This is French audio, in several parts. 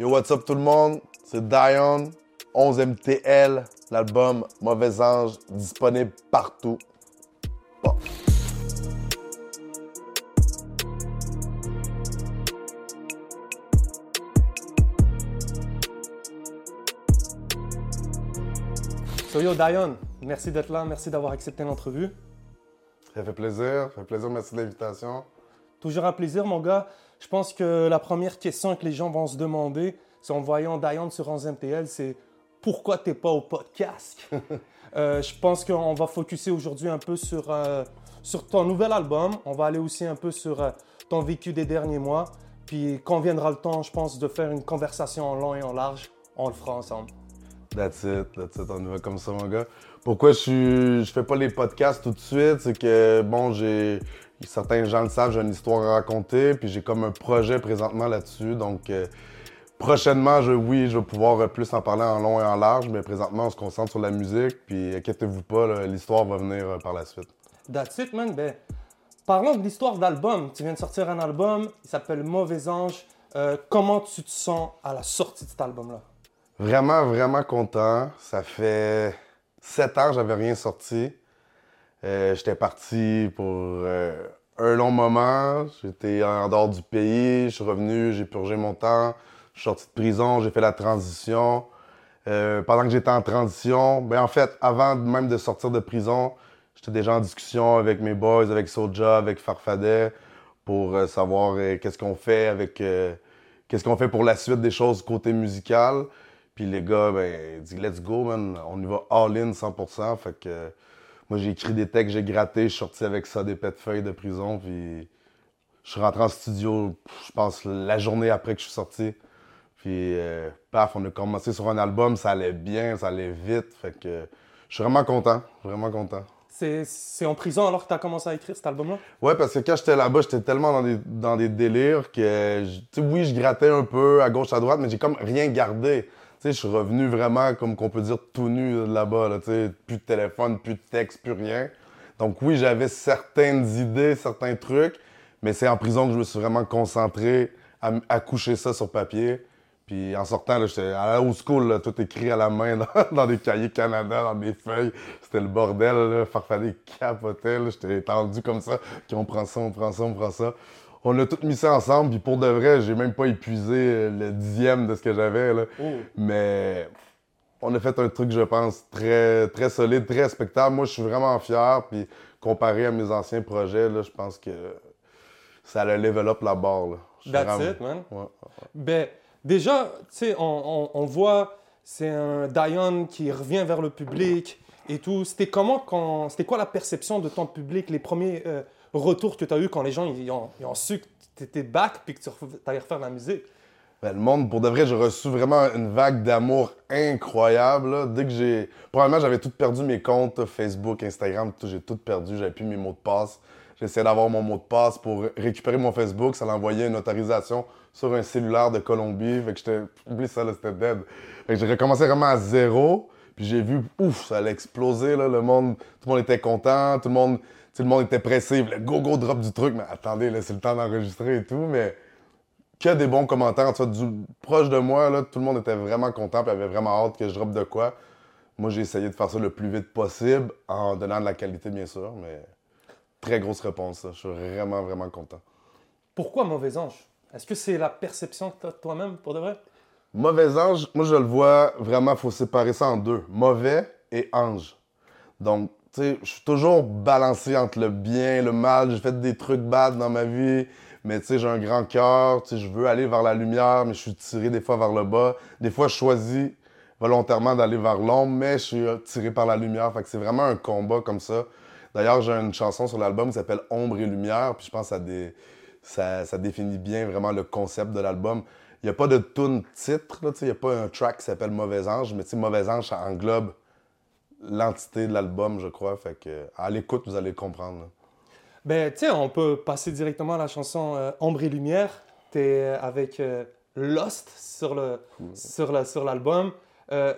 Yo, what's up tout le monde? C'est Dion, 11MTL, l'album Mauvais Ange, disponible partout. Bon. So yo, Dion, merci d'être là, merci d'avoir accepté l'entrevue. Ça fait plaisir, ça fait plaisir, merci de l'invitation. Toujours un plaisir, mon gars. Je pense que la première question que les gens vont se demander, c'est en voyant Dion sur 11 MTL, c'est pourquoi t'es pas au podcast? Euh, je pense qu'on va focuser aujourd'hui un peu sur, euh, sur ton nouvel album. On va aller aussi un peu sur euh, ton vécu des derniers mois. Puis quand viendra le temps, je pense, de faire une conversation en long et en large, on le fera ensemble. That's it, that's it, on y va comme ça, mon gars. Pourquoi je suis, je fais pas les podcasts tout de suite, c'est que, bon, j'ai, certains gens le savent, j'ai une histoire à raconter, puis j'ai comme un projet présentement là-dessus, donc euh, prochainement, je, oui, je vais pouvoir euh, plus en parler en long et en large, mais présentement, on se concentre sur la musique, puis inquiétez-vous pas, l'histoire va venir euh, par la suite. That's it, man. Ben, parlons de l'histoire d'album. Tu viens de sortir un album, il s'appelle Mauvais Ange. Euh, comment tu te sens à la sortie de cet album-là? Vraiment, vraiment content. Ça fait sept ans que j'avais rien sorti. Euh, J'étais parti pour euh, un long moment. J'étais en dehors du pays. Je suis revenu, j'ai purgé mon temps. Je suis sorti de prison, j'ai fait la transition. Euh, pendant que j'étais en transition, ben en fait, avant même de sortir de prison, j'étais déjà en discussion avec mes boys, avec Soja, avec Farfadet, pour savoir qu'est-ce qu'on fait avec qu'est-ce qu'on fait pour la suite des choses côté musical. Puis les gars, ben, ils disent let's go, man, on y va all-in 100%. Fait que moi, j'ai écrit des textes, j'ai gratté, je suis sorti avec ça des pets de feuilles de prison. Puis je suis rentré en studio, je pense, la journée après que je suis sorti. Puis euh, paf, on a commencé sur un album, ça allait bien, ça allait vite. Fait que je suis vraiment content, vraiment content. C'est en prison alors que tu as commencé à écrire cet album-là? Ouais, parce que quand j'étais là-bas, j'étais tellement dans des, dans des délires que, je- tu sais, oui, je grattais un peu à gauche, à droite, mais j'ai comme rien gardé. Je suis revenu vraiment, comme qu'on peut dire, tout nu là-bas, plus de téléphone, plus de texte, plus rien. Donc oui, j'avais certaines idées, certains trucs, mais c'est en prison que je me suis vraiment concentré à, coucher ça sur papier. Puis en sortant, j'étais à la old school, tout écrit à la main dans, des cahiers Canada, dans des feuilles. C'était le bordel, là. Farfadet capotait. J'étais tendu comme ça. Puis on prend ça, on prend ça, on prend ça. On a tout mis ça ensemble, puis pour de vrai, j'ai même pas épuisé euh, le dixième de ce que j'avais, là. Mais on a fait un truc, je pense, très, très solide, très respectable. Moi, je suis vraiment fier, puis comparé à mes anciens projets, là, je pense que ça le level up la barre, là. That's vraiment- it, man. Ouais. Ben, déjà, tu sais, on, on- on voit, c'est un Dion qui revient vers le public et tout. C'était comment quand. C'était quoi la perception de ton public, les premiers euh, retours que tu as eu quand les gens ils ont, su que tu étais back puis que tu allais refaire de la musique? Ben, le monde, pour de vrai, j'ai reçu vraiment une vague d'amour incroyable. Dès que j'ai. Probablement, j'avais tout perdu mes comptes Facebook, Instagram, tout, j'ai tout perdu. J'avais plus mes mots de passe. J'essayais d'avoir mon mot de passe pour récupérer mon Facebook. Ça l'envoyait une autorisation sur un cellulaire de Colombie. Fait que j'étais. Oublie ça, là, c'était dead. Fait que j'ai recommencé vraiment à zéro. Puis j'ai vu, ouf, ça allait exploser, là. Le monde, tout le monde était content. Tout le monde, sais, le monde était pressé. Le go-go drop du truc. Mais attendez, là, c'est le temps d'enregistrer et tout. Mais que des bons commentaires. Tu vois, du, proche de moi, là, tout le monde était vraiment content et avait vraiment hâte que je drop de quoi. Moi, j'ai essayé de faire ça le plus vite possible en donnant de la qualité, bien sûr, mais très grosse réponse. ça. Je suis vraiment, vraiment content. Pourquoi Mauvais Ange? Est-ce que c'est la perception que tu as toi-même pour de vrai? Mauvais ange, moi, je le vois vraiment, faut séparer ça en deux. Mauvais et ange. Donc, tu sais, je suis toujours balancé entre le bien et le mal. J'ai fait des trucs bad dans ma vie, mais tu sais, j'ai un grand cœur. Tu sais, je veux aller vers la lumière, mais je suis tiré des fois vers le bas. Des fois, je choisis volontairement d'aller vers l'ombre, mais je suis euh, tiré par la lumière. Fait que c'est vraiment un combat comme ça. D'ailleurs, j'ai une chanson sur l'album qui s'appelle Ombre et lumière, puis je pense que ça définit bien vraiment le concept de l'album. Il n'y a pas de tune titre, il n'y a pas un track qui s'appelle Mauvais Ange, mais Mauvais Ange, ça englobe l'entité de l'album, je crois. Fait que à l'écoute, vous allez le comprendre. là. Ben, tu sais, on peut passer directement à la chanson euh, Ombre et Lumière. Tu es avec euh, Lost sur le sur la- sur l'album. Euh,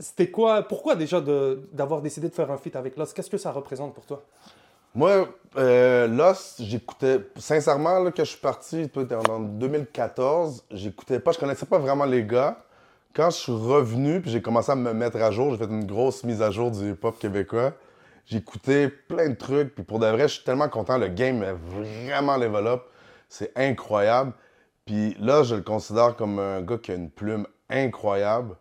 C'était quoi Pourquoi déjà d'avoir décidé de faire un feat avec Lost? Qu'est-ce que ça représente pour toi? Moi, euh, Lost, j'écoutais, sincèrement, là, que je suis parti en 2014, j'écoutais pas, je connaissais pas vraiment les gars. Quand je suis revenu, puis j'ai commencé à me mettre à jour, j'ai fait une grosse mise à jour du hip-hop québécois. J'écoutais plein de trucs, puis pour de vrai, je suis tellement content. Le game est vraiment level. C'est incroyable. Puis là, je le considère comme un gars qui a une plume incroyable.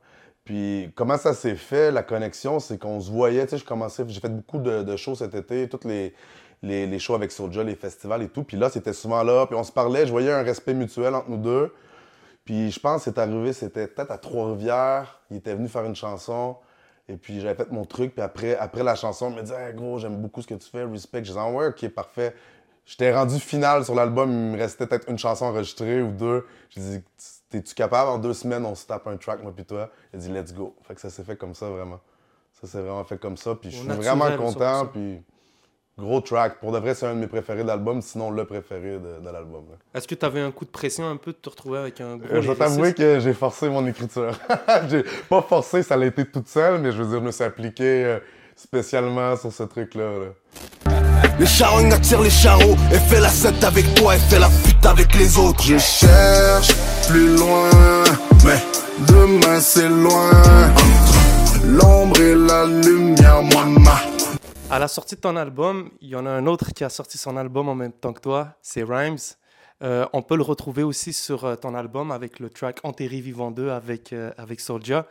Puis comment ça s'est fait, la connexion, c'est qu'on se voyait, tu sais, je commençais, j'ai fait beaucoup de, shows cet été, toutes les, les, shows avec Soulja, les festivals et tout. Puis là, c'était souvent là, puis on se parlait, je voyais un respect mutuel entre nous deux. Puis je pense que c'est arrivé, c'était peut-être à Trois-Rivières, il était venu faire une chanson. Et puis j'avais fait mon truc, puis après, après la chanson, il me disait gros, j'aime beaucoup ce que tu fais, respect. Je disais ouais, ok, parfait. J'étais rendu final sur l'album, il me restait peut-être une chanson enregistrée ou deux. Je dit T'es-tu capable? En deux semaines, on se tape un track, moi puis toi Il a dit Let's go. Fait que ça s'est fait comme ça, vraiment. Ça s'est vraiment fait comme ça. Puis je suis vraiment content. Puis gros track. Pour de vrai, c'est un de mes préférés d'album, sinon le préféré de, l'album. Est-ce que tu avais un coup de pression un peu de te retrouver avec un gros euh, Je vais t'avouer que j'ai forcé mon écriture. j'ai pas forcé, ça l'a été toute seule, mais je veux dire, je me suis appliqué euh, spécialement sur ce truc-là. Là. Les charognes attirent les charros Et fais la scène avec toi et fais la pute avec les autres Je cherche plus loin Mais demain c'est loin Entre l'ombre et la lumière moi ma à la sortie de ton album, il y en a un autre qui a sorti son album en même temps que toi, c'est Rhymes. Euh, on peut le retrouver aussi sur euh, ton album avec le track Enterré Vivant 2 avec, euh, avec Soulja.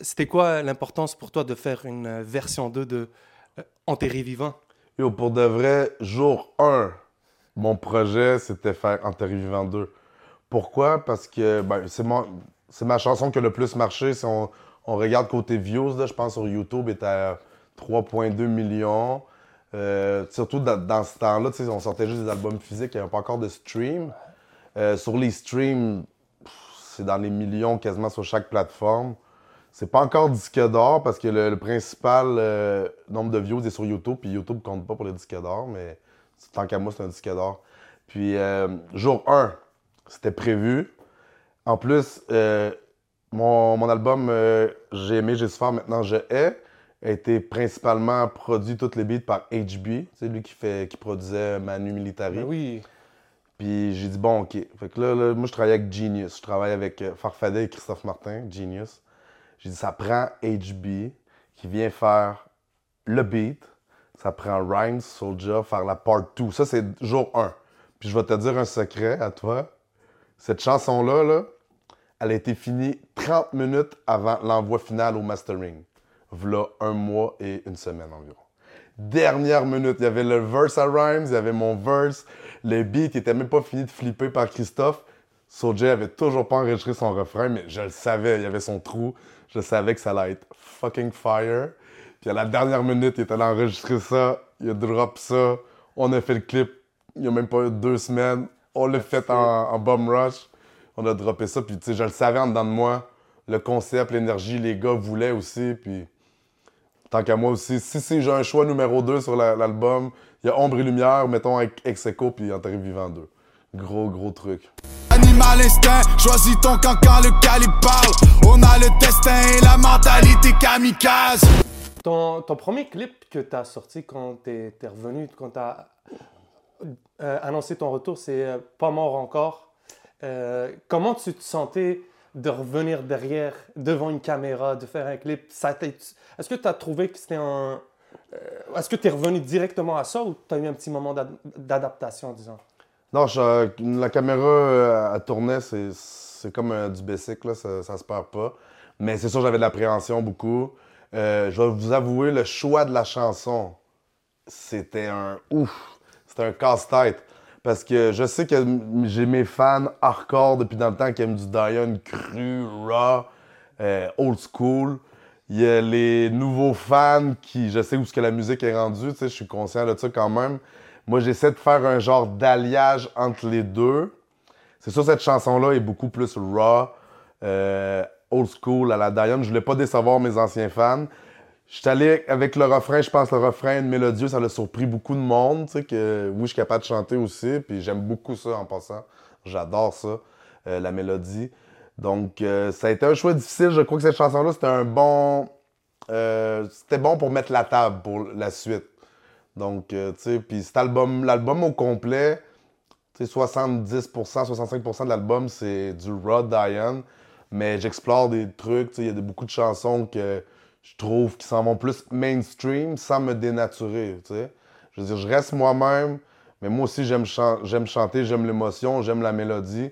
C'était quoi l'importance pour toi de faire une version 2 de Enterré Vivant? Pour de vrai, jour 1, mon projet, c'était faire Enterré Vivant 2. Pourquoi? Parce que ben, c'est, ma chanson qui a le plus marché. Si on, regarde côté views, je pense sur YouTube, est à 3,2 millions. Euh, surtout dans, ce temps-là, on sortait juste des albums physiques, il n'y avait pas encore de stream. Euh, sur les streams, c'est dans les millions quasiment sur chaque plateforme. C'est pas encore disque d'or parce que le, principal euh, nombre de views est sur YouTube, puis YouTube compte pas pour les disques d'or, mais tant qu'à moi, c'est un disque d'or. Puis jour 1, c'était prévu. En plus, euh, mon, album J'ai aimé, j'ai souffert, maintenant je hais a été principalement produit toutes les beats par HB. C'est lui qui fait qui produisait Manu Militari. Ben oui. Puis j'ai dit bon ok. Fait que là, moi je travaille avec Genius. Je travaille avec Farfadet et Christophe Martin, Genius. J'ai dit, ça prend HB qui vient faire le beat. Ça prend Rhymes, Soulja, faire la part 2. Ça, c'est jour 1. Puis je vais te dire un secret à toi. Cette chanson-là, là, elle a été finie 30 minutes avant l'envoi final au mastering. Voilà un mois et une semaine environ. Dernière minute, il y avait le verse à Rhymes, il y avait mon verse. Le beat n'était même pas fini de flipper par Christophe. Soulja avait toujours pas enregistré son refrain, mais je le savais, il y avait son trou. Je savais que ça allait être fucking fire. Puis à la dernière minute, il était allé enregistrer ça, il a drop ça. On a fait le clip il n'y a même pas eu deux semaines. On l'a fait en, bum rush. On a droppé ça, puis tu sais, je le savais en dedans de moi. Le concept, l'énergie, les gars voulaient aussi, puis tant qu'à moi aussi. Si, si j'ai un choix numéro 2 sur l'album, il y a Ombre et Lumière, mettons avec Execo, puis Enterré Vivant 2. Gros, gros truc. Animal instinct, choisis ton camp quand le calibre parle. On a le destin et la mentalité kamikaze. Ton, ton premier clip que tu as sorti quand tu es, revenu, quand tu as euh, annoncé ton retour, c'est euh, Pas mort encore. Euh, comment tu te sentais de revenir derrière, devant une caméra, de faire un clip? Est-ce que tu as trouvé que c'était un. Est-ce que tu es revenu directement à ça ou tu as eu un petit moment d'adaptation, disons? Non, la caméra euh, à tourner, c'est comme du basic, là, ça, se perd pas. Mais c'est sûr, j'avais de l'appréhension beaucoup. Je vais vous avouer, le choix de la chanson, c'était un ouf. C'était un casse-tête. Parce que je sais que j'ai mes fans hardcore depuis dans le temps qui aiment du Diane cru, raw, old school. Il y a les nouveaux fans qui, je sais où ce que la musique est rendue, tu sais, je suis conscient de ça quand même. Moi, j'essaie de faire un genre d'alliage entre les deux. C'est sûr, cette chanson-là est beaucoup plus raw, euh, old school, à la Diane. Je voulais pas décevoir mes anciens fans. Je suis allé avec le refrain, je pense le refrain mélodieux, ça a surpris beaucoup de monde, tu sais, que oui, je suis capable de chanter aussi, puis j'aime beaucoup ça en passant. J'adore ça, euh, la mélodie. Donc, euh, ça a été un choix difficile. Je crois que cette chanson-là, c'était un bon... c'était bon pour mettre la table pour la suite. Donc, euh, tu sais, puis cet album, l'album au complet, tu sais, 70%, 65% de l'album, c'est du Rod Diane. Mais j'explore des trucs, tu sais, il y a beaucoup de chansons que je trouve qui s'en vont plus mainstream sans me dénaturer, tu sais. Je veux dire, je reste moi-même, mais moi aussi, j'aime chan- j'aime chanter, j'aime l'émotion, j'aime la mélodie.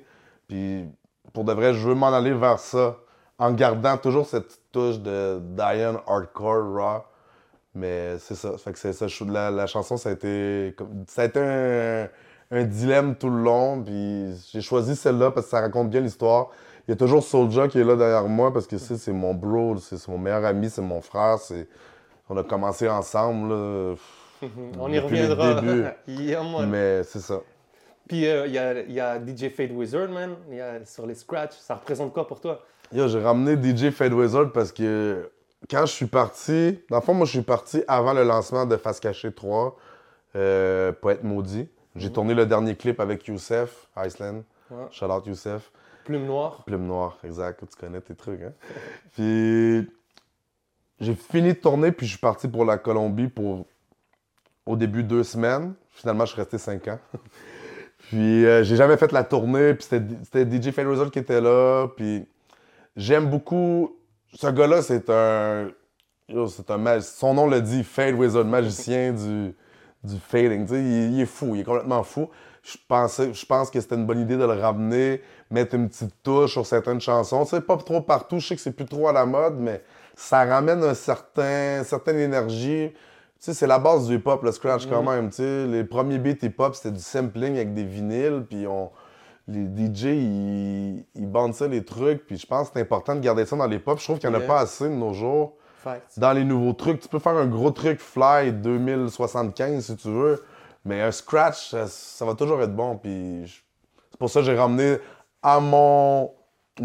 Puis, pour de vrai, je veux m'en aller vers ça, en gardant toujours cette touche de Diane hardcore, raw. Mais c'est ça. Fait que c'est ça. La, la chanson, ça a été, ça a été un, un dilemme tout le long. Puis j'ai choisi celle-là parce que ça raconte bien l'histoire. Il y a toujours Soulja qui est là derrière moi parce que c'est mon bro, c'est mon meilleur ami, c'est mon frère. c'est- On a commencé ensemble. là. On y reviendra. Yeah. Mais c'est ça. Puis euh, il y, a, il y a DJ Fade Wizard, man. Il y a, sur les scratchs. Ça représente quoi pour toi? Yo, j'ai ramené DJ Fade Wizard parce que quand je suis parti, dans le fond, moi, je suis parti avant le lancement de Face Cachée 3, euh, Poète Maudit. J'ai tourné le dernier clip avec Youssef, Iceland. Ouais. Shout out Youssef. Plume noire. Plume Noire, exact. Tu connais tes trucs, hein? puis j'ai fini de tourner, puis je suis parti pour la Colombie pour au début deux semaines. Finalement, je suis resté cinq ans. puis euh, j'ai jamais fait la tournée, puis c'était DJ Wizard qui était là, puis j'aime beaucoup. Ce gars-là, c'est un. c'est un mag- Son nom le dit, Fade Wizard, magicien du, du fading. Il, il est fou, il est complètement fou. Je, pensais, je pense que c'était une bonne idée de le ramener, mettre une petite touche sur certaines chansons. Tu sais, pas trop partout, je sais que c'est plus trop à la mode, mais ça ramène un certain, certaine énergie. Tu sais, c'est la base du hip-hop, le scratch quand même. Tu sais, les premiers beats hip-hop, c'était du sampling avec des vinyles, puis on, les DJ, ils, ils bandent ça, les trucs, puis je pense que c'est important de garder ça dans les pop. Je trouve qu'il n'y en a Yeah. pas assez de nos jours. Dans les nouveaux trucs, tu peux faire un gros truc fly 2075 si tu veux, mais un scratch, ça, ça va toujours être bon. Puis c'est pour ça que j'ai ramené, à mon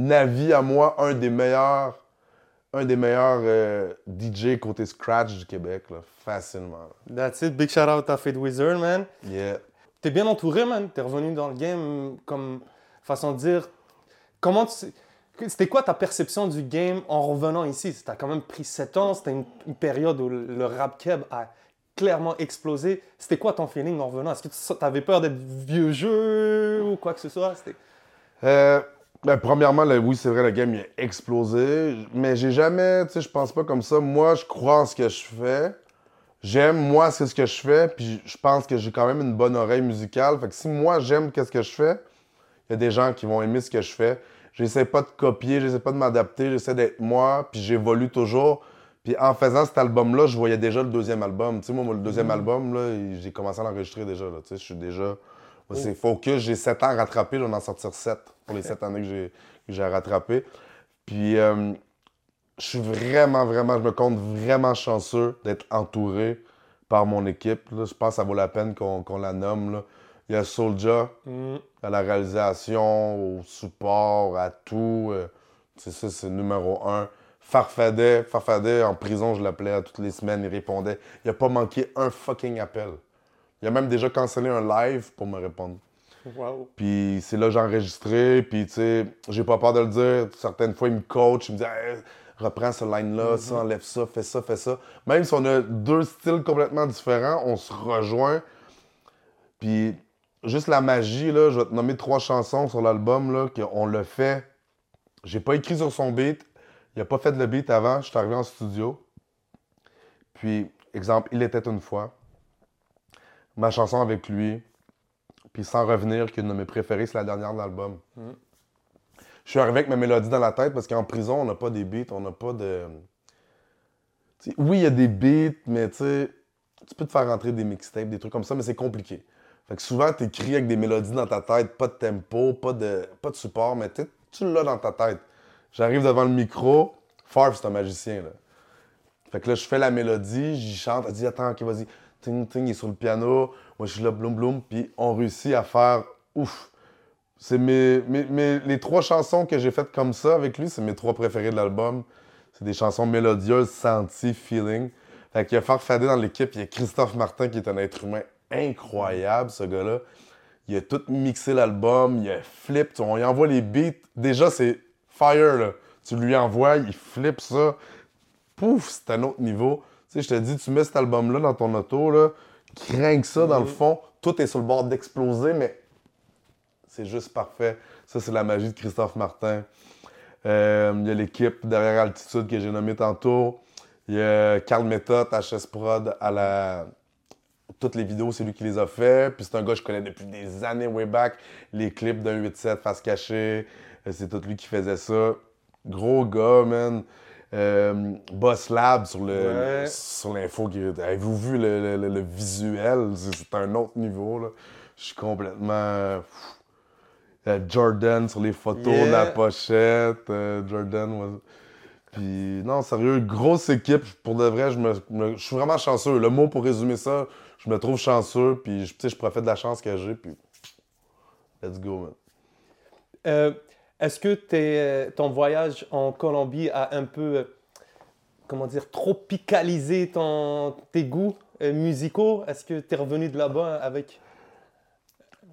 avis, à moi, un des meilleurs, un des meilleurs euh, DJ côté scratch du Québec, là, facilement. là. That's it. Big shout out à Fade Wizard, man. Yeah. T'es bien entouré, man. T'es revenu dans le game comme façon de dire. Comment tu. C'était quoi ta perception du game en revenant ici? T'as quand même pris 7 ans, c'était une, une période où le le rap keb a clairement explosé. C'était quoi ton feeling en revenant? Est-ce que tu avais peur d'être vieux jeu ou quoi que ce soit? Euh, ben, premièrement, oui, c'est vrai, le game a explosé. Mais j'ai jamais, tu sais, je pense pas comme ça. Moi, je crois en ce que je fais. J'aime, moi, c'est ce que je fais. Puis je pense que j'ai quand même une bonne oreille musicale. Fait que si moi, j'aime qu'est-ce que je fais, il y a des gens qui vont aimer ce que je fais. J'essaie pas de copier, j'essaie pas de m'adapter, j'essaie d'être moi, puis j'évolue toujours. Puis en faisant cet album-là, je voyais déjà le deuxième album. Tu sais, moi, le deuxième album, là, j'ai commencé à l'enregistrer déjà. Là. Tu sais, je suis déjà. moi, C'est focus, j'ai 7 ans à rattraper, je vais en sortir 7 pour les 7 années que j'ai, à rattraper. Puis euh, je suis vraiment, vraiment, je me compte vraiment chanceux d'être entouré par mon équipe. là. Je pense que ça vaut la peine qu'on, qu'on la nomme. là. Il y a Soulja Mm. à la réalisation, au support, à tout. euh, c'est ça, c'est numéro un. Farfadet, Farfadet en prison, je l'appelais à toutes les semaines, il répondait. Il a pas manqué un fucking appel. Il a même déjà cancellé un live pour me répondre. Wow. Puis c'est là que j'ai enregistré, puis tu sais, j'ai pas peur de le dire. Certaines fois, il me coach, il me dit Hey, reprends ce line-là, ça, enlève ça, fais ça, fais ça. Même si on a deux styles complètement différents, on se rejoint. Puis juste la magie, là, je vais te nommer trois chansons sur l'album, là, qu'on l'a fait. J'ai pas écrit sur son beat, il a pas fait le beat avant, je suis arrivé en studio. Puis, exemple, Il était une fois. Ma chanson avec lui, puis sans revenir, qu'une de mes préférées, c'est la dernière de l'album. Je suis arrivé avec ma mélodie dans la tête parce qu'en prison, on n'a pas des beats, on n'a pas de. Oui, il y a des beats, mais tu tu peux te faire rentrer des mixtapes, des trucs comme ça, mais c'est compliqué. Fait que souvent, tu écris avec des mélodies dans ta tête, pas de tempo, pas de, pas de support, mais tu l'as dans ta tête. J'arrive devant le micro, Farf, c'est un magicien, là. Fait que là, je fais la mélodie, j'y chante, elle dit Attends, ok, vas-y. Ting, ting, il est sur le piano, moi je suis là, bloum, bloum, puis on réussit à faire ouf. C'est mes, mes- les trois chansons que j'ai faites comme ça avec lui, c'est mes trois préférées de l'album. C'est des chansons mélodieuses, senties, feeling. Fait qu'il y a Farfadé dans l'équipe, il y a Christophe Martin qui est un être humain incroyable, ce gars-là. Il a tout mixé l'album, il a flip, on lui envoie les beats. Déjà, c'est fire, là. Tu lui envoies, il flippe ça. Pouf, c'est un autre niveau. Tu sais, je te dis, tu mets cet album-là dans ton auto, là, ça dans le Mhm. fond. Tout est sur le bord d'exploser, mais c'est juste parfait. Ça, c'est la magie de Christophe Martin. Euh, Il y a l'équipe derrière Altitude que j'ai nommée tantôt. Il y a Carl Méthode, HS Prod, à la... Toutes les vidéos, c'est lui qui les a fait. Puis c'est un gars que je connais depuis des années, way back. Les clips d'un 8-7, face cachée, c'est tout lui qui faisait ça. Gros gars, man. Euh, Boss Lab sur le Ouais. sur l'info. qui- Avez-vous vu le, le- le- le visuel? C'est un autre niveau, là. Je suis complètement... euh, pff. Euh, Jordan sur les photos, Yeah. la pochette. euh, Jordan. Puis, non, sérieux, grosse équipe. Pour de vrai, je, me, me- je suis vraiment chanceux. Le mot pour résumer ça, je me trouve chanceux. Puis, je- tu sais, je profite de la chance que j'ai. Puis, let's go, man. Euh, Est-ce que euh, ton voyage en Colombie a un peu, euh, comment dire, tropicalisé ton, tes goûts euh, musicaux? Est-ce que tu es revenu de là-bas avec...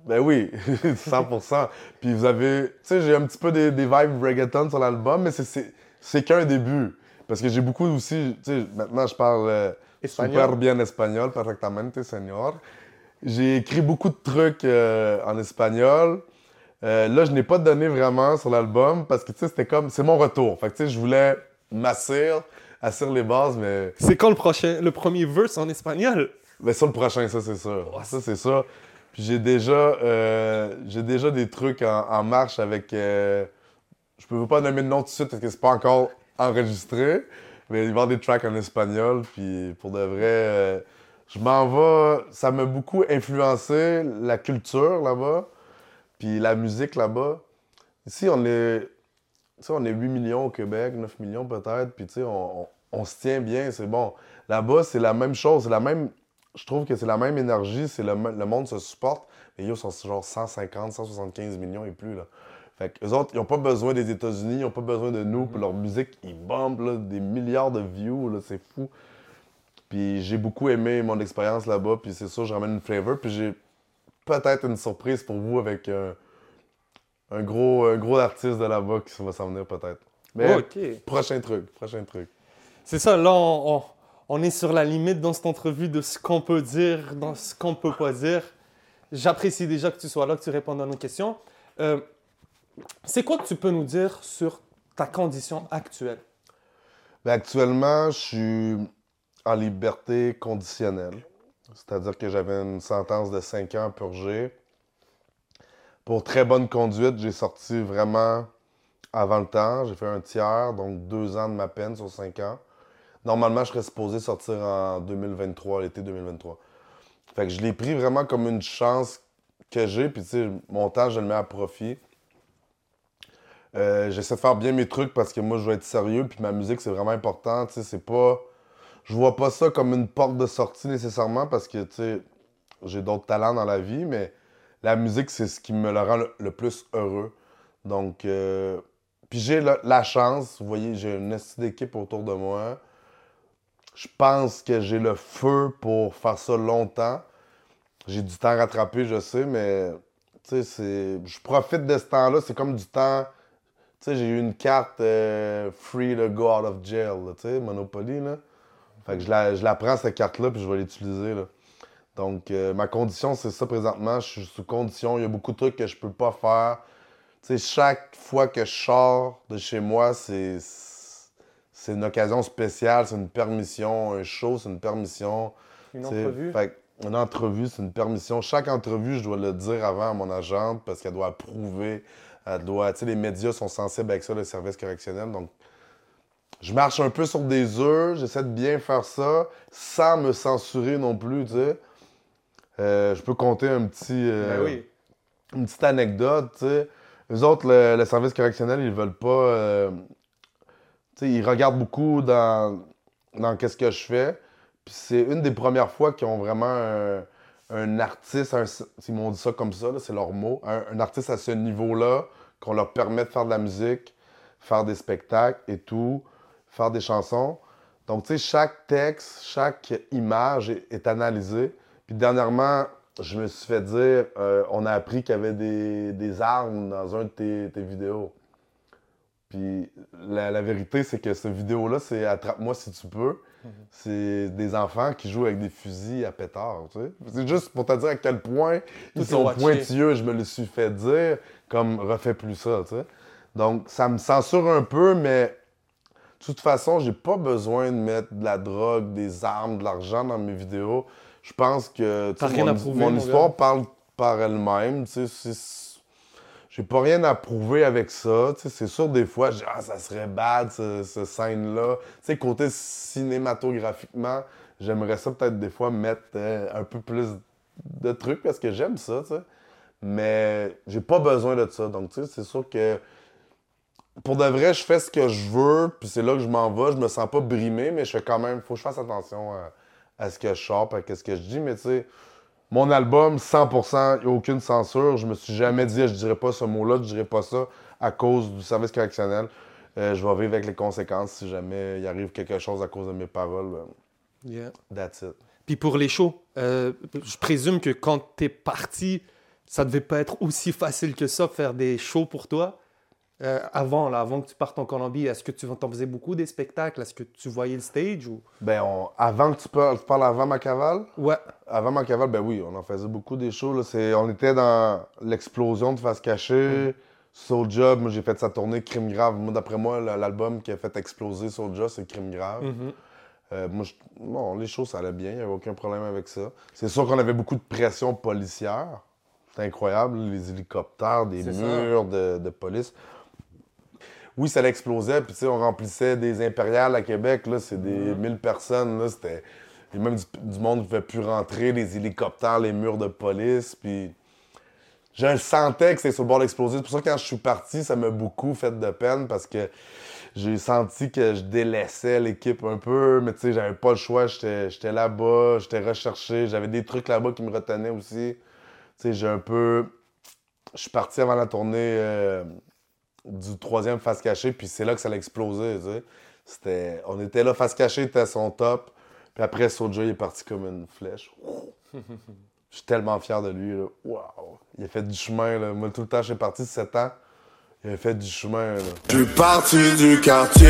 Ben oui, 100%. Puis vous avez, tu sais, j'ai un petit peu des, des vibes reggaeton sur l'album, mais c'est- qu'un début. Parce que j'ai beaucoup aussi, tu sais, maintenant je parle euh, super bien espagnol, perfectamente, señor. J'ai écrit beaucoup de trucs euh, en espagnol. Euh, là, je n'ai pas donné vraiment sur l'album parce que, tu sais, c'était comme, c'est mon retour. Fait que, tu sais, je voulais m'assir, assir les bases, mais C'est quand le prochain, le premier verse en espagnol? Mais ça, le prochain, ça, c'est sûr. Ça, c'est ça. Puis j'ai déjà, euh, j'ai déjà des trucs en, en marche avec. euh, je peux pas nommer le nom tout de suite parce que c'est pas encore enregistré. Mais il va y avoir des tracks en espagnol. Puis pour de vrai, euh, je m'en vais. Ça m'a beaucoup influencé la culture là-bas. Puis la musique là-bas. Ici, on est. On est 8 millions au Québec, 9 millions peut-être. Puis tu sais, on, on- on se tient bien, c'est bon. Là-bas, c'est la même chose. C'est la même je trouve que c'est la même énergie, c'est le, le monde se supporte, mais ils sont genre 150, 175 millions et plus. Là. Fait eux autres, ils n'ont pas besoin des États-Unis, ils n'ont pas besoin de nous, puis leur musique, ils bombent là, des milliards de views, là, c'est fou. Puis j'ai beaucoup aimé mon expérience là-bas, puis c'est sûr, je ramène une flavor, puis j'ai peut-être une surprise pour vous avec euh, un, gros, un gros artiste de là-bas qui va s'en venir peut-être. Mais Ok. prochain truc, prochain truc. C'est ça, là, on, on- on est sur la limite dans cette entrevue de ce qu'on peut dire, dans ce qu'on peut pas dire. J'apprécie déjà que tu sois là, que tu répondes à nos questions. Euh, c'est quoi que tu peux nous dire sur ta condition actuelle? Ben, actuellement, je suis en liberté conditionnelle. C'est-à-dire que j'avais une sentence de 5 ans à purger. Pour très bonne conduite, j'ai sorti vraiment avant le temps. J'ai fait un tiers, donc deux ans de ma peine sur 5 ans. Normalement, je serais supposé sortir en 2023, l'été 2023. Fait que je l'ai pris vraiment comme une chance que j'ai, puis tu sais, mon temps, je le mets à profit. Euh, J'essaie de faire bien mes trucs parce que moi, je veux être sérieux, puis ma musique, c'est vraiment important. Tu sais, c'est pas. Je vois pas ça comme une porte de sortie nécessairement parce que, tu sais, j'ai d'autres talents dans la vie, mais la musique, c'est ce qui me le rend le, plus heureux. Donc, euh, puis j'ai la, chance, vous voyez, j'ai une d'équipe autour de moi. Je pense que j'ai le feu pour faire ça longtemps. J'ai du temps à rattraper, je sais, mais tu sais. Je profite de ce temps-là. C'est comme du temps. Tu sais, j'ai eu une carte euh, Free to Go Out of Jail, tu sais, Monopoly, là. Fait que je la, je la prends, cette carte-là, puis je vais l'utiliser. Donc, euh, ma condition, c'est ça présentement. Je suis sous condition. Il y a beaucoup de trucs que je peux pas faire. Tu sais, chaque fois que je sors de chez moi, c'est. C'est une occasion spéciale, c'est une permission. Un show, c'est une permission. Une entrevue? Fait une entrevue, c'est une permission. Chaque entrevue, je dois le dire avant à mon agente parce qu'elle doit approuver. Elle doit. Tu sais, les médias sont sensibles avec ça, le service correctionnel. Donc, je marche un peu sur des œufs. J'essaie de bien faire ça sans me censurer non plus, tu sais. Euh, je peux compter un petit, euh, Ben oui. une petite anecdote, tu sais. Eux autres, le, le service correctionnel, ils veulent pas. euh, tu sais, ils regardent beaucoup dans, dans qu'est-ce que je fais. Puis c'est une des premières fois qu'ils ont vraiment un, un artiste, un- ils m'ont dit ça comme ça, là, c'est leur mot, un, un artiste à ce niveau-là, qu'on leur permet de faire de la musique, faire des spectacles et tout, faire des chansons. Donc, tu sais, chaque texte, chaque image est, est analysée. Puis dernièrement, je me suis fait dire, euh, on a appris qu'il y avait des, des armes dans un de tes, tes vidéos. Puis la, la vérité, c'est que cette vidéo-là, c'est Attrape-moi si tu peux. C'est des enfants qui jouent avec des fusils à pétard, tu sais. C'est juste pour te dire à quel point ils sont pointilleux. Je me le suis fait dire, comme refais plus ça, tu sais. Donc, ça me censure un peu, mais de toute façon, j'ai pas besoin de mettre de la drogue, des armes, de l'argent dans mes vidéos. Je pense que tu sais, T'as rien mon, à prouver, mon mon histoire parle par elle-même. tu sais, c'est- J'ai pas rien à prouver avec ça. tu sais, C'est sûr, des fois, je ah, ça serait bad, ce, ce scène-là. Tu sais, côté cinématographiquement, j'aimerais ça peut-être des fois mettre euh, un peu plus de trucs parce que j'aime ça, tu sais. Mais j'ai pas besoin de ça. Donc, tu sais, c'est sûr que pour de vrai, je fais ce que je veux, puis c'est là que je m'en vais. Je me sens pas brimé, mais je fais quand même, faut que je fasse attention à, à ce que je chope, à ce que je dis. Mais tu sais, mon album, 100%, il n'y a aucune censure. Je me suis jamais dit, je dirais pas ce mot-là, je dirais pas ça à cause du service correctionnel. Euh, je vais vivre avec les conséquences si jamais il arrive quelque chose à cause de mes paroles. ben, Yeah. That's it. Puis pour les shows, euh, je présume que quand t'es parti, ça devait pas être aussi facile que ça, faire des shows pour toi? Euh, avant, là, avant que tu partes en Colombie, est-ce que tu en faisais beaucoup des spectacles? Est-ce que tu voyais le stage? Ou... Ben, on- avant que tu parles, tu parles avant ma cavale? Ouais. Avant ma cavale, ben oui, on en faisait beaucoup des shows. Là. C'est- On était dans l'explosion de Face Cachée. Soulja, moi j'ai fait sa tournée Crime Grave. Moi, d'après moi, l'album qui a fait exploser Soulja, c'est Crime Grave. Mhm. Euh, moi, je- non, les shows, ça allait bien, il n'y avait aucun problème avec ça. C'est sûr qu'on avait beaucoup de pression policière. C'était incroyable, les hélicoptères, des C'est murs de, de police. Oui, ça l'explosait, puis tu sais, on remplissait des impériales à Québec, là, c'est des 1000 personnes, là, c'était... et même du, du monde ne pouvait plus rentrer, les hélicoptères, les murs de police, puis... Je sentais que c'était sur le bord d'exploser. C'est pour ça que quand je suis parti, ça m'a beaucoup fait de peine, parce que j'ai senti que je délaissais l'équipe un peu, mais tu sais, j'avais pas le choix. J'étais j'étais là-bas, j'étais recherché, j'avais des trucs là-bas qui me retenaient aussi. Tu sais, j'ai un peu. Je suis parti avant la tournée euh, du troisième face cachée, puis c'est là que ça a explosé, tu sais. C'était... On était là, face cachée était à son top, puis après, Soulja, il est parti comme une flèche. Je suis tellement fier de lui, là. Waouh! Il a fait du chemin, là. Moi, tout le temps, je suis parti 7 ans. Il a fait du chemin, là. Je suis parti du quartier.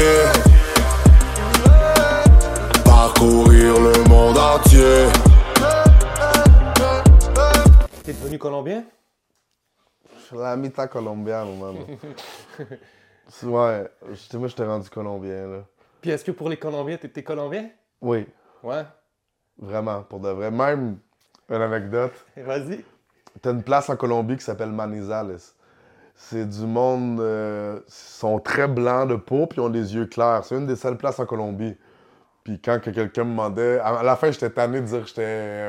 Parcourir le monde entier. T'es devenu colombien? La mitad colombienne, man. Ouais, j'étais- moi, j'étais rendu colombien, là. Puis est-ce que pour les Colombiens, t'étais colombien? Oui, Ouais. vraiment, pour de vrai. Même, une anecdote, Vas-y. t'as une place en Colombie qui s'appelle Manizales. C'est du monde, euh, ils sont très blancs de peau, puis ils ont des yeux clairs. C'est une des seules places en Colombie. Puis quand que quelqu'un me demandait, à la fin, j'étais tanné de dire que j'étais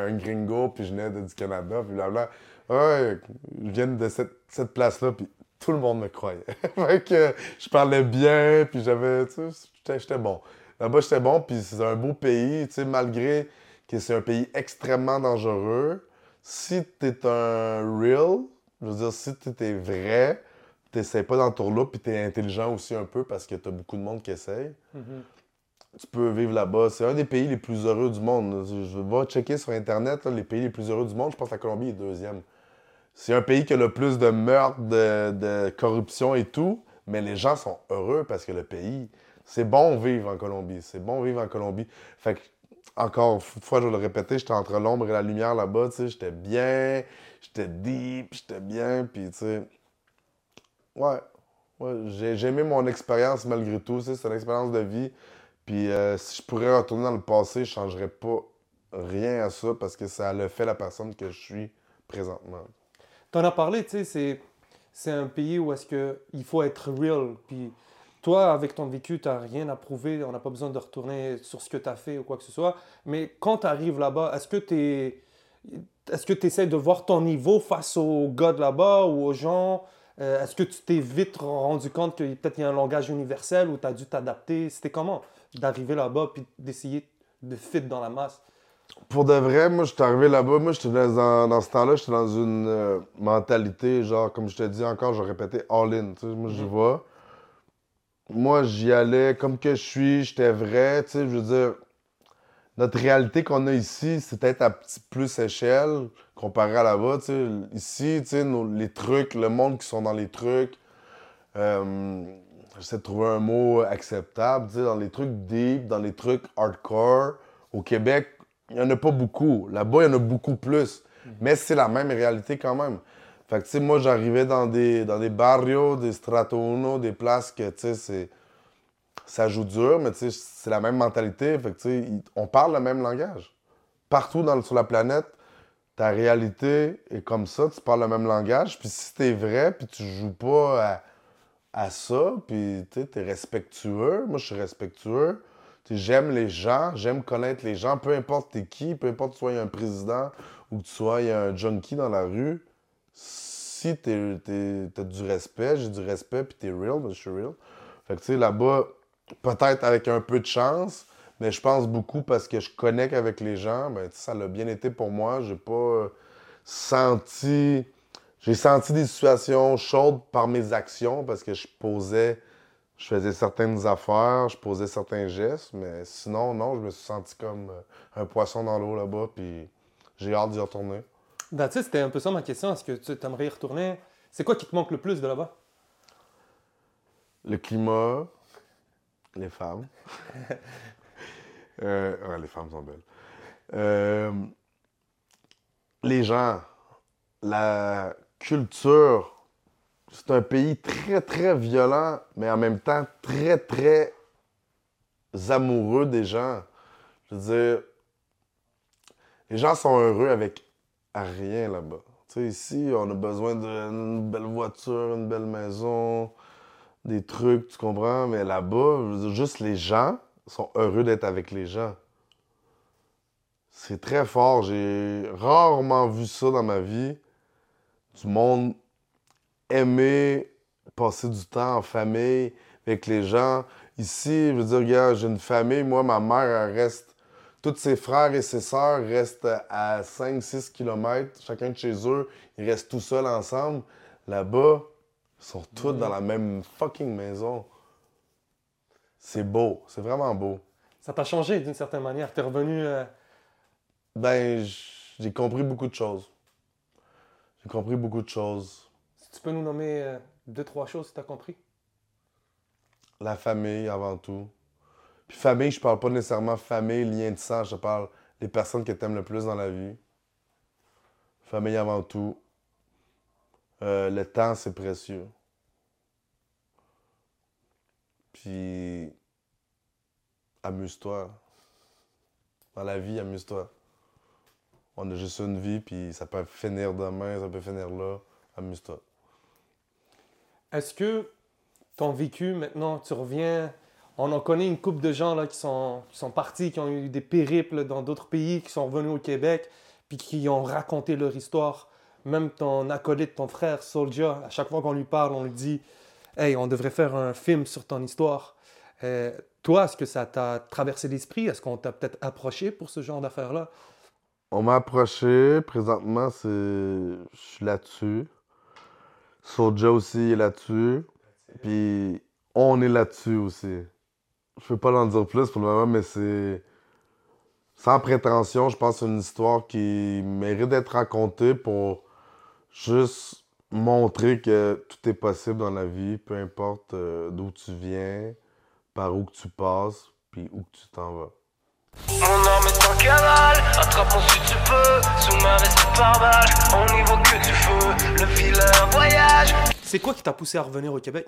un gringo, puis je venais du Canada, puis blabla. Ouais, je viens de cette, cette place-là, puis tout le monde me croyait. fait que je parlais bien, puis j'avais, tu sais, j'étais- bon. Là-bas, j'étais bon, puis c'est un beau pays, tu sais, malgré que c'est un pays extrêmement dangereux. Si t'es un real, je veux dire, si t'es vrai, t'essayes pas look, puis t'es intelligent aussi un peu, parce que t'as beaucoup de monde qui essaye tu peux vivre là-bas. C'est un des pays les plus heureux du monde. Je je vais checker sur Internet là, les pays les plus heureux du monde. Je pense que la Colombie est deuxième. C'est un pays qui a le plus de meurtres, de, corruption et tout, mais les gens sont heureux parce que le pays, c'est bon vivre en Colombie. C'est bon vivre en Colombie. Fait que, encore une fois, je vais le répéter, j'étais entre l'ombre et la lumière là-bas, tu sais, j'étais bien, j'étais deep, j'étais bien, puis tu sais, ouais, ouais j'ai aimé mon expérience malgré tout, tu sais, c'est une expérience de vie. Puis euh, si je pourrais retourner dans le passé, je changerais pas rien à ça parce que ça a fait la personne que je suis présentement. T'en as parlé, tu sais, c'est, un pays où est-ce faut être real. Puis toi, avec ton vécu, tu n'as rien à prouver. On n'a pas besoin de retourner sur ce que tu as fait ou quoi que ce soit. Mais quand tu arrives là-bas, est-ce que tu est-ce que tu essaies de voir ton niveau face aux gars là-bas ou aux gens? Euh, est-ce que tu t'es vite rendu compte que peut-être y a un langage universel où tu as dû t'adapter? C'était comment d'arriver là-bas puis d'essayer de fit dans la masse? Pour de vrai, moi, je suis arrivé là-bas. Moi, j'étais dans, dans ce temps-là, j'étais dans une euh, mentalité, genre, comme je te dis encore, je répétais all-in. tu sais. Moi, j'y vais. Moi, j'y allais comme que je suis, j'étais vrai. Tu sais, je veux dire, notre réalité qu'on a ici, c'est peut-être à petit plus échelle comparé à là-bas. tu sais. Ici, tu sais, nos- les trucs, le monde qui sont dans les trucs, euh, j'essaie de trouver un mot acceptable, tu sais, dans les trucs deep, dans les trucs hardcore. Au Québec, il n'y en a pas beaucoup. Là-bas, il y en a beaucoup plus. Mais c'est la même réalité quand même. Fait que, tu sais, moi, j'arrivais dans des, dans des barrios, des strato uno, des places que, tu sais. Ça joue dur, mais tu sais, c'est la même mentalité. Fait que, tu sais, on parle le même langage. Partout dans, sur la planète, ta réalité est comme ça, tu parles le même langage. Puis si t'es vrai, puis tu joues pas à, à ça, puis tu es respectueux, moi je suis respectueux, j'aime les gens, j'aime connaître les gens, peu importe t'es qui, peu importe que tu sois un président ou que tu sois un junkie dans la rue, si tu as du respect, j'ai du respect, puis t'es real, ben, je suis real. Fait que tu sais, là-bas, peut-être avec un peu de chance, mais je pense beaucoup parce que je connecte avec les gens, ben, ça l'a bien été pour moi. J'ai pas senti. J'ai senti des situations chaudes par mes actions parce que je posais, je faisais certaines affaires, je posais certains gestes, mais sinon, non, je me suis senti comme un poisson dans l'eau là-bas, puis j'ai hâte d'y retourner. c'était un peu ça ma question. Est-ce que tu aimerais y retourner? C'est quoi qui te manque le plus de là-bas? Le climat, les femmes. Euh, les femmes sont belles. Euh, les gens, la culture, c'est un pays très, très violent, mais en même temps très, très amoureux des gens. Je veux dire, les gens sont heureux avec rien là-bas. Tu sais, ici, on a besoin d'une belle voiture, une belle maison, des trucs, tu comprends? Mais là-bas, juste les gens, sont heureux d'être avec les gens. C'est très fort. J'ai rarement vu ça dans ma vie. Du monde aimer passer du temps en famille avec les gens. Ici, je veux dire, regarde, j'ai une famille. Moi, ma mère, elle reste. Tous ses frères et ses sœurs restent à 5-6 km, chacun de chez eux. Ils restent tout seuls ensemble. Là-bas, ils sont tous dans la même fucking maison. C'est beau, c'est vraiment beau. Ça t'a changé d'une certaine manière? T'es revenu. Euh, ben, j'ai compris beaucoup de choses. J'ai compris beaucoup de choses. Si tu peux nous nommer euh, deux, trois choses que t'as compris? La famille avant tout. Puis famille, je parle pas nécessairement famille, lien de sang, je parle des personnes que t'aimes le plus dans la vie. Famille avant tout. Euh, le temps, c'est précieux. Puis, amuse-toi. Dans la vie, amuse-toi. On a juste une vie, puis ça peut finir demain, ça peut finir là. Amuse-toi. Est-ce que ton vécu, maintenant, tu reviens. On en connaît une couple de gens là, qui, sont, partis, qui ont eu des périples dans d'autres pays, qui sont revenus au Québec, puis qui ont raconté leur histoire. Même ton acolyte, ton frère, Soldier, à chaque fois qu'on lui parle, on lui dit Hey, on devrait faire un film sur ton histoire. Euh, toi, est-ce que ça t'a traversé l'esprit? Est-ce qu'on t'a peut-être approché pour ce genre d'affaires-là? On m'a approché. Présentement, c'est... je suis là-dessus. Soja aussi est là-dessus. Puis on est là-dessus aussi. Je peux pas en dire plus pour le moment, mais c'est sans prétention. Je pense que c'est une histoire qui mérite d'être racontée pour juste montrer que tout est possible dans la vie, peu importe euh, d'où tu viens, par où que tu passes, puis où que tu t'en vas. Mon arme est en canal, attrape-moi si tu peux, c'est par balle, on y voit que du feu, le vilain voyage. C'est quoi qui t'a poussé à revenir au Québec?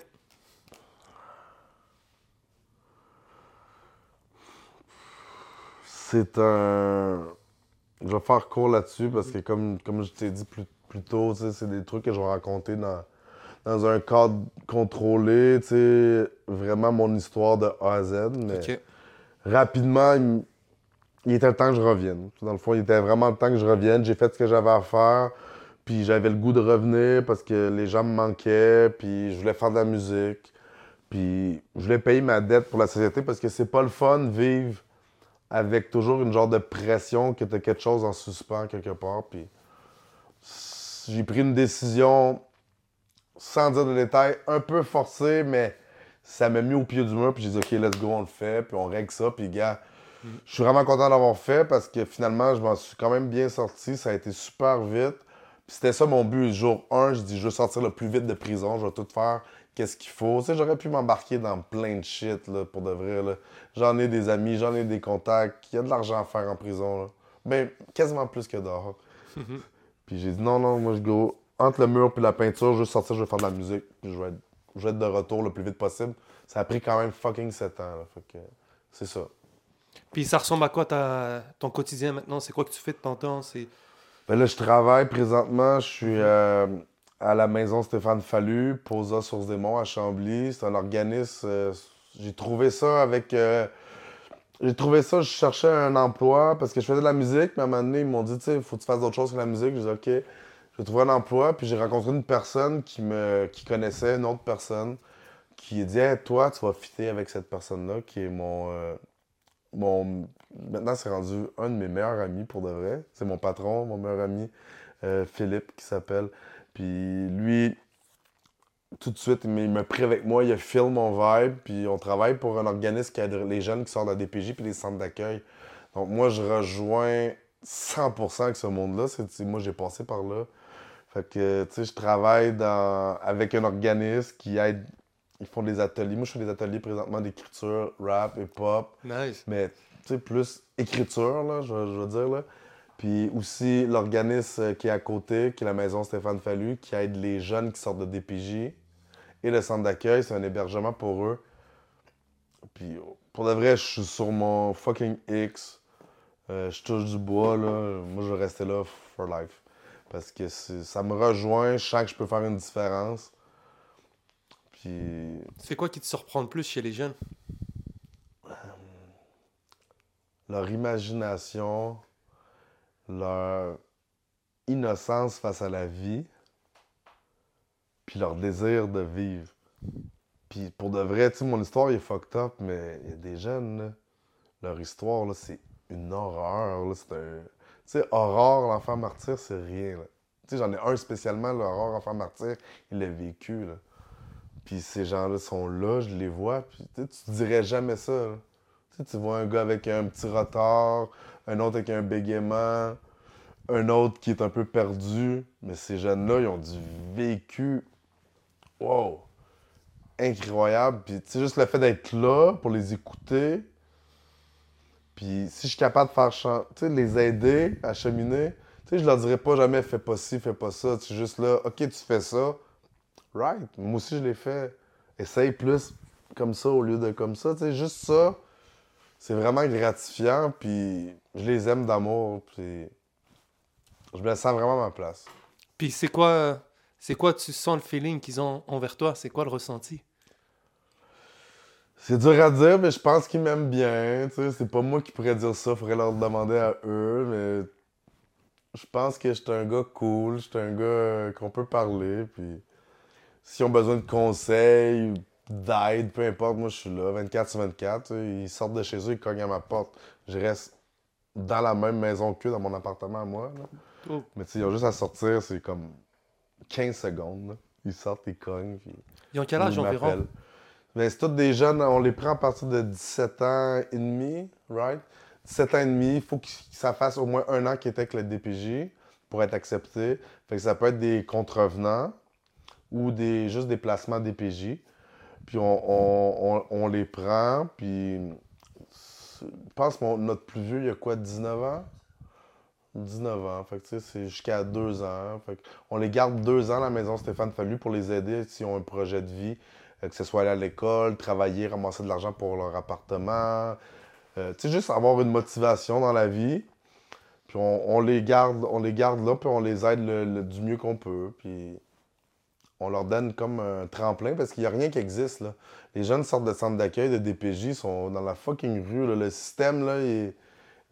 C'est un... Je vais faire court là-dessus parce que comme, comme je t'ai dit plus plutôt, c'est des trucs que je vais raconter dans, dans un cadre contrôlé, vraiment mon histoire de A à Z. Mais rapidement, il, était le temps que je revienne. Dans le fond, il était vraiment le temps que je revienne. J'ai fait ce que j'avais à faire, puis j'avais le goût de revenir parce que les gens me manquaient, puis je voulais faire de la musique. Puis je voulais payer ma dette pour la société parce que c'est pas le fun vivre avec toujours une genre de pression que tu as quelque chose en suspens quelque part. Puis j'ai pris une décision, sans dire de détails, un peu forcée, mais ça m'a mis au pied du mur, puis j'ai dit, OK, let's go, on le fait, puis on règle ça, puis gars, je suis vraiment content d'avoir fait parce que finalement, je m'en suis quand même bien sorti, ça a été super vite. Puis c'était ça mon but, jour 1, je dis, je veux sortir le plus vite de prison, je vais tout faire qu'est-ce qu'il faut? Tu sais, j'aurais pu m'embarquer dans plein de shit, là, pour de vrai, là. J'en ai des amis, j'en ai des contacts, il y a de l'argent à faire en prison, là. Ben, quasiment plus que dehors. puis j'ai dit, non, non, moi, je go entre le mur puis la peinture, je vais sortir, je vais faire de la musique, puis je vais être, je vais être de retour le plus vite possible. Ça a pris quand même fucking 7 ans, là. Fait que, c'est ça. Puis ça ressemble à quoi ton quotidien maintenant? C'est quoi que tu fais de ton temps? Ben là, je travaille présentement. Je suis euh, à la maison Stéphane Fallu, Posa Source des à Chambly. C'est un organisme. euh, j'ai trouvé ça avec. euh, j'ai trouvé ça, je cherchais un emploi parce que je faisais de la musique, mais à un moment donné, ils m'ont dit, tu sais, il faut que tu fasses d'autres choses que la musique. J'ai dit, OK, je vais trouver un emploi. Puis j'ai rencontré une personne qui me qui connaissait une autre personne qui dit, toi, tu vas fitter avec cette personne-là, qui est mon. Mon maintenant, c'est rendu un de mes meilleurs amis pour de vrai. C'est mon patron, mon meilleur ami, euh, Philippe, qui s'appelle. Puis lui, tout de suite, il m'a- pris avec moi, il a filmé mon vibe, puis on travaille pour un organisme qui aide les jeunes qui sortent de la DPJ puis les centres d'accueil. Donc moi, je rejoins 100% avec ce monde-là. Moi, j'ai passé par là. Fait que, tu sais, je travaille dans, avec un organisme qui aide. Ils font des ateliers. Moi, je fais des ateliers présentement d'écriture, rap et pop. Nice. Mais tu sais, plus écriture, là, je, veux dire. Là. Puis aussi l'organisme euh, qui est à côté, qui est la maison Stéphane Fallu, qui aide les jeunes qui sortent de DPJ. Et le centre d'accueil, c'est un hébergement pour eux. Puis pour de vrai, je suis sur mon fucking X. Euh, je touche du bois, là. Moi, je vais rester là for life. Parce que ça me rejoint, je sens que je peux faire une différence. C'est quoi qui te surprend le plus chez les jeunes? leur imagination, leur innocence face à la vie, puis leur désir de vivre. Puis pour de vrai, tu sais, mon histoire est fucked up, mais il y a des jeunes, là, leur histoire, là, c'est une horreur. là, C'est un... Tu sais, Aurore, l'enfant martyr, c'est rien. là. Tu sais, j'en ai un spécialement, l'Aurore, l'enfant martyr, il l'a vécu. Là. Puis ces gens-là sont là, je les vois, puis tu te dirais jamais ça. Tu vois un gars avec un petit retard, un autre avec un bégaiement, un autre qui est un peu perdu. Mais ces jeunes-là, ils ont du vécu. Wow! Incroyable. Puis, tu juste le fait d'être là pour les écouter. Puis, si je suis capable de faire chan- tu sais, les aider à cheminer, tu sais, je leur dirais pas jamais fais pas ci, fais pas ça. Tu juste là, ok, tu fais ça. Right. Moi aussi, je l'ai fait. Essaye plus comme ça au lieu de comme ça. Tu sais, juste ça c'est vraiment gratifiant, puis je les aime d'amour, puis je me sens vraiment à ma place. Puis c'est quoi, c'est quoi tu sens le feeling qu'ils ont envers toi? C'est quoi le ressenti? C'est dur à dire, mais je pense qu'ils m'aiment bien, tu sais, c'est pas moi qui pourrais dire ça, faudrait leur demander à eux, mais je pense que j'étais un gars cool, j'étais un gars qu'on peut parler, puis s'ils ont besoin de conseils, d'aide, peu importe, moi je suis là, 24 sur 24, tu sais, ils sortent de chez eux, ils cognent à ma porte, je reste dans la même maison qu'eux, dans mon appartement à moi, là. Oh. Mais tu sais, ils ont juste à sortir, c'est comme 15 secondes. là. Ils sortent, ils cognent. Puis Ils ont quel âge environ? Ben, c'est tous des jeunes, on les prend à partir de 17 ans et demi, right? 17 ans et demi, il faut que ça fasse au moins un an qu'ils étaient avec le DPJ pour être accepté. Fait que ça peut être des contrevenants ou des, juste des placements DPJ. Puis on, on- on- les prend, puis je pense que notre plus vieux, il a quoi, 19 ans? 19 ans. Fait que, c'est jusqu'à deux ans. Fait que on les garde deux ans à la maison Stéphane Fallu pour les aider s'ils ont un projet de vie, euh, que ce soit aller à l'école, travailler, ramasser de l'argent pour leur appartement. Euh, tu sais, juste avoir une motivation dans la vie. Puis on, on les garde, on les garde là, puis on les aide le- le- du mieux qu'on peut. Puis on leur donne comme un tremplin parce qu'il n'y a rien qui existe. Là. Les jeunes sortent de centres d'accueil, de DPJ, sont dans la fucking rue. Le système, là, il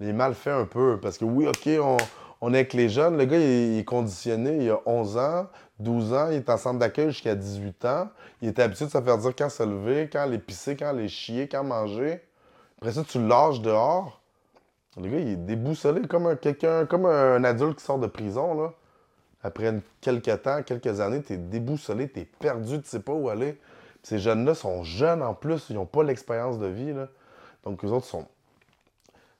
est, mal fait un peu. Parce que oui, OK, on, est avec les jeunes. Le gars, il, est- conditionné. Il a 11 ans, 12 ans. Il est en centre d'accueil jusqu'à 18 ans. Il est habitué de se faire dire quand se lever, quand aller pisser, quand aller chier, quand manger. Après ça, tu le lâches dehors. Le gars, il est déboussolé comme un, comme un adulte qui sort de prison. Là. Après quelques temps, quelques années, t'es déboussolé, t'es perdu, tu sais pas où aller. Ces jeunes-là sont jeunes en plus, ils n'ont pas l'expérience de vie. Là. Donc, eux autres sont.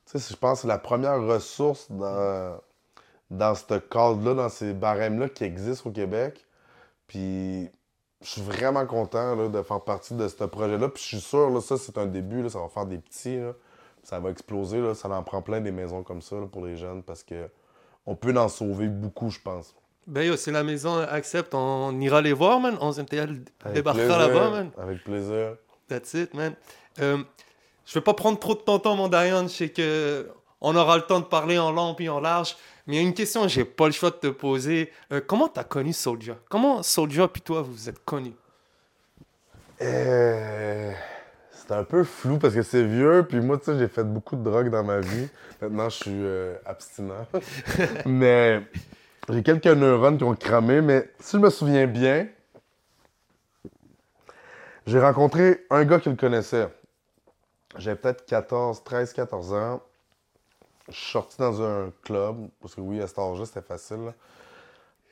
Tu sais, je pense que c'est la première ressource dans, dans ce cadre-là, dans ces barèmes-là qui existent au Québec. Puis je suis vraiment content de faire partie de ce projet-là. Puis je suis sûr, là, ça, c'est un début. Ça va faire des petits. Ça va exploser. Ça en prend plein des maisons comme ça pour les jeunes parce que on peut en sauver beaucoup, je pense. Ben yo, si la maison accepte, on ira les voir, man. 11 MTL Avec débarquera là-bas, man. Avec plaisir. That's it, man. Euh, je vais pas prendre trop de ton temps, mon Diane. Je sais que on aura le temps de parler en long puis en large. Mais il y a une question que j'ai pas le choix de te poser. Euh, comment t'as connu Soulja? Comment Soulja puis toi vous vous êtes connus? Euh, C'est un peu flou parce que c'est vieux. Puis moi, tu sais, j'ai fait beaucoup de drogue dans ma vie. Maintenant, je suis euh, abstinent. mais j'ai quelques neurones qui ont cramé. Mais si je me souviens bien, j'ai rencontré un gars qui le connaissait. J'avais peut-être 14, 13, 14 ans. Je suis sorti dans un club. Parce que oui, à cet âge-là, c'était facile. là.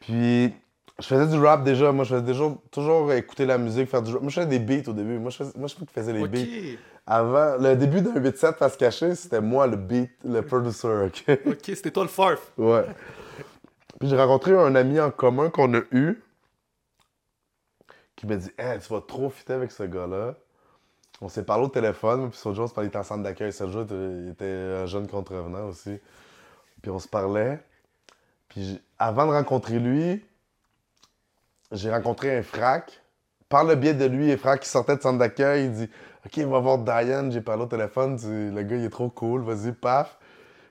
Puis je faisais du rap déjà. Moi, je faisais déjà, toujours écouter la musique, faire du rap. Moi, je faisais des beats au début. Moi, je, faisais, moi, je sais qui faisait les beats. Avant, le début d'un 8-7 face cachée, c'était moi le beat, le producer, OK? Ok, c'était toi le farf. ouais. Puis j'ai rencontré un ami en commun qu'on a eu qui m'a dit Hey, tu vas trop fitter avec ce gars-là. On s'est parlé au téléphone, puis ce jour, on se parlait, il en centre d'accueil. Ce jour, il était un jeune contrevenant aussi. Puis on se parlait. Puis avant de rencontrer lui, j'ai rencontré un frac. Par le biais de lui, un frac qui sortait de centre d'accueil, il dit Ok, va voir Diane. J'ai parlé au téléphone. Le gars, il est trop cool. Vas-y, paf.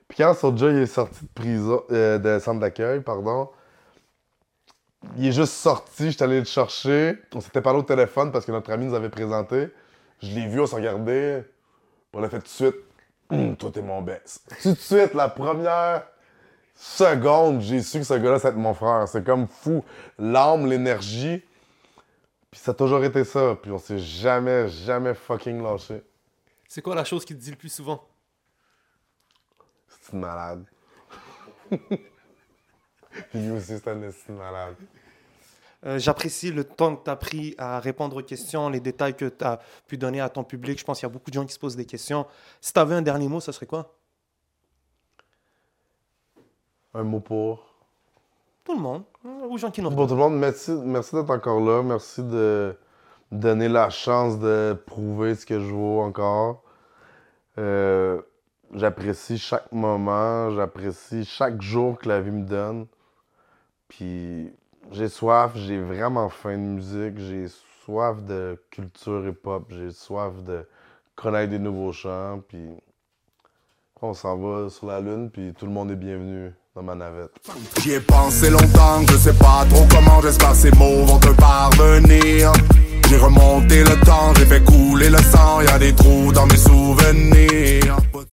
Puis quand Soulja il est sorti de prison, euh, de centre d'accueil, pardon, il est juste sorti, j'étais allé le chercher. On s'était parlé au téléphone parce que notre ami nous avait présenté. Je l'ai vu, on s'est regardé. On l'a fait tout de suite. Hum, toi, t'es mon best. Tout de suite, la première seconde, j'ai su que ce gars-là, c'était mon frère. C'est comme fou. L'âme, l'énergie. Puis ça a toujours été ça. Puis on s'est jamais, jamais fucking lâché. C'est quoi la chose qui te dit le plus souvent? Malade. Lui aussi, c'est un malade. Euh, J'apprécie le temps que tu as pris à répondre aux questions, les détails que tu as pu donner à ton public. Je pense qu'il y a beaucoup de gens qui se posent des questions. Si tu avais un dernier mot, ce serait quoi? Un mot pour? Tout le monde, euh, aux gens qui nous Pour tout le monde, merci, merci d'être encore là. Merci de donner la chance de prouver ce que je vaux encore. Euh, j'apprécie chaque moment, j'apprécie chaque jour que la vie me donne. Puis j'ai soif, j'ai vraiment faim de musique, j'ai soif de culture hip-hop, j'ai soif de connaître des nouveaux chants. Puis on s'en va sur la lune, puis tout le monde est bienvenu dans ma navette. J'y ai pensé longtemps, je sais pas trop comment, j'espère ces mots vont te parvenir. J'ai remonté le temps, j'ai fait couler le sang, y a des trous dans mes souvenirs.